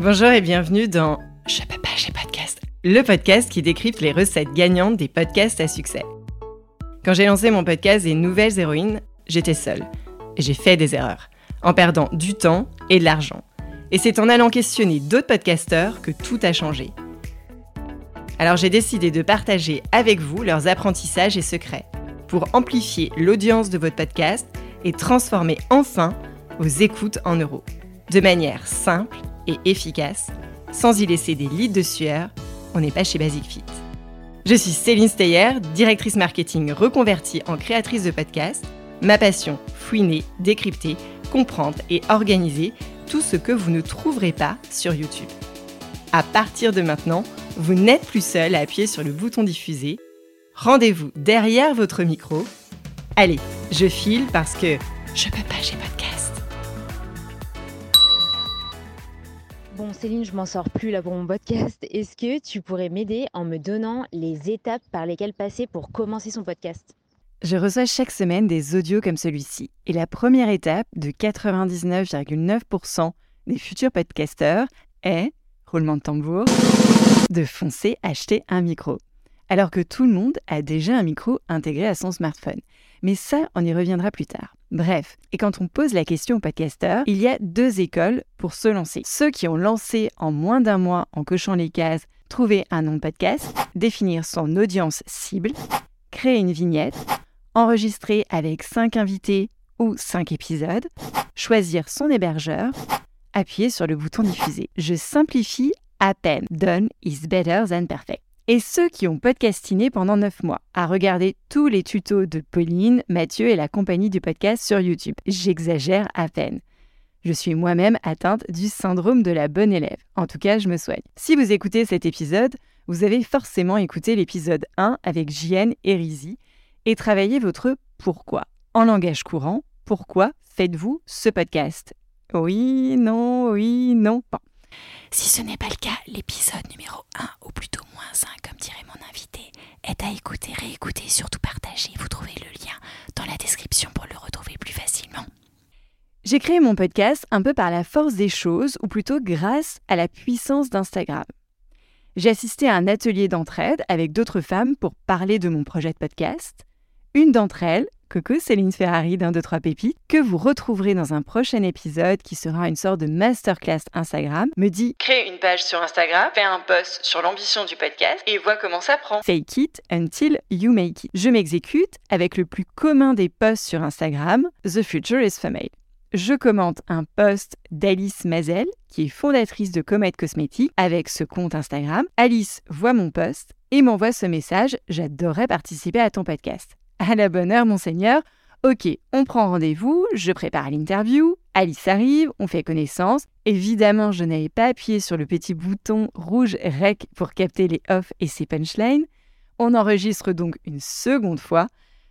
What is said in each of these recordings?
Bonjour et bienvenue dans Je peux pas, j'ai podcast, le podcast qui décrypte les recettes gagnantes des podcasts à succès. Quand j'ai lancé mon podcast des nouvelles héroïnes, j'étais seule et j'ai fait des erreurs, en perdant du temps et de l'argent. Et c'est en allant questionner d'autres podcasteurs que tout a changé. Alors j'ai décidé de partager avec vous leurs apprentissages et secrets pour amplifier l'audience de votre podcast et transformer enfin vos écoutes en euros, de manière simple et efficace, sans y laisser des litres de sueur, on n'est pas chez Basic Fit. Je suis Céline Steyer, directrice marketing reconvertie en créatrice de podcast. Ma passion, fouiner, décrypter, comprendre et organiser tout ce que vous ne trouverez pas sur YouTube. À partir de maintenant, vous n'êtes plus seul à appuyer sur le bouton diffuser. Rendez-vous derrière votre micro. Allez, je file parce que je peux pas, j'ai podcast. Bon, Céline, je m'en sors plus là pour mon podcast. Est-ce que tu pourrais m'aider en me donnant les étapes par lesquelles passer pour commencer son podcast? Je reçois chaque semaine des audios comme celui-ci. Et la première étape de 99,9% des futurs podcasteurs est, roulement de tambour, de foncer acheter un micro. Alors que tout le monde a déjà un micro intégré à son smartphone. Mais ça, on y reviendra plus tard. Bref, et quand on pose la question aux podcasteurs, il y a deux écoles pour se lancer. Ceux qui ont lancé en moins d'un mois en cochant les cases trouver un nom de podcast, définir son audience cible, créer une vignette, enregistrer avec cinq invités ou cinq épisodes, choisir son hébergeur, appuyer sur le bouton diffuser. Je simplifie à peine. Done is better than perfect et ceux qui ont podcastiné pendant 9 mois, à regarder tous les tutos de Pauline, Mathieu et la compagnie du podcast sur YouTube. J'exagère à peine. Je suis moi-même atteinte du syndrome de la bonne élève. En tout cas, je me soigne. Si vous écoutez cet épisode, vous avez forcément écouté l'épisode 1 avec JN et Rizy et travaillé votre pourquoi. En langage courant, pourquoi faites-vous ce podcast? Oui, non, oui, non. Bon. Si ce n'est pas le cas, l'épisode numéro 1, ou plutôt moins 1, comme dirait mon invité, est à écouter, réécouter et surtout partager. Vous trouvez le lien dans la description pour le retrouver plus facilement. J'ai créé mon podcast un peu par la force des choses, ou plutôt grâce à la puissance d'Instagram. J'ai assisté à un atelier d'entraide avec d'autres femmes pour parler de mon projet de podcast. Une d'entre elles, Coucou Céline Ferrari d'un 2-3 pépites, que vous retrouverez dans un prochain épisode qui sera une sorte de masterclass Instagram, me dit Crée une page sur Instagram, fais un post sur l'ambition du podcast et vois comment ça prend. Fake it until you make it. Je m'exécute avec le plus commun des posts sur Instagram, The Future is Female. Je commente un post d'Alice Mazel, qui est fondatrice de Comet Cosmétiques, avec ce compte Instagram. Alice voit mon post et m'envoie ce message J'adorerais participer à ton podcast. À la bonne heure, monseigneur. Ok, on prend rendez-vous, je prépare l'interview, Alice arrive, on fait connaissance. Évidemment, je n'avais pas appuyé sur le petit bouton rouge REC pour capter les off et ses punchlines. On enregistre donc une seconde fois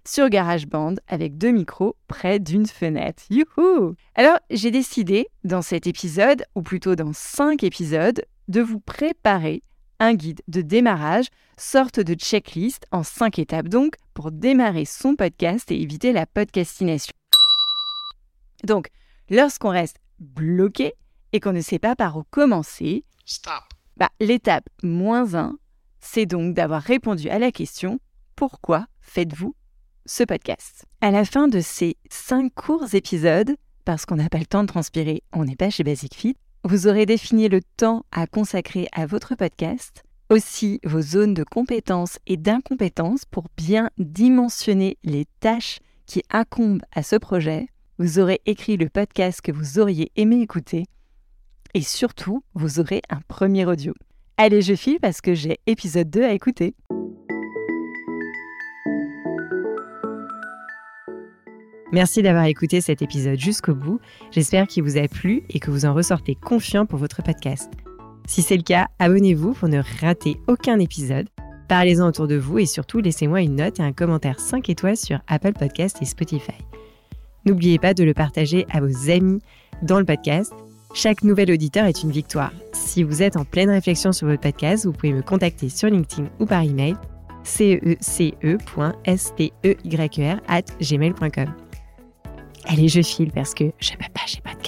sur GarageBand avec deux micros près d'une fenêtre. Youhou Alors, j'ai décidé, dans cet épisode, ou plutôt dans cinq épisodes, de vous préparer un guide de démarrage, sorte de checklist en cinq étapes donc pour démarrer son podcast et éviter la podcastination. Donc, lorsqu'on reste bloqué et qu'on ne sait pas par où commencer, bah, l'étape moins 1, c'est donc d'avoir répondu à la question pourquoi faites-vous ce podcast À la fin de ces cinq courts épisodes, parce qu'on n'a pas le temps de transpirer, on n'est pas chez Basic Fit, vous aurez défini le temps à consacrer à votre podcast, aussi vos zones de compétences et d'incompétences pour bien dimensionner les tâches qui incombent à ce projet. Vous aurez écrit le podcast que vous auriez aimé écouter et surtout, vous aurez un premier audio. Allez, je file parce que j'ai épisode 2 à écouter. Merci d'avoir écouté cet épisode jusqu'au bout. J'espère qu'il vous a plu et que vous en ressortez confiant pour votre podcast. Si c'est le cas, abonnez-vous pour ne rater aucun épisode. Parlez-en autour de vous et surtout laissez-moi une note et un commentaire 5 étoiles sur Apple Podcast et Spotify. N'oubliez pas de le partager à vos amis dans le podcast. Chaque nouvel auditeur est une victoire. Si vous êtes en pleine réflexion sur votre podcast, vous pouvez me contacter sur LinkedIn ou par email cece.steyer at gmail.com. Allez, je file parce que je peux pas, j'ai pas de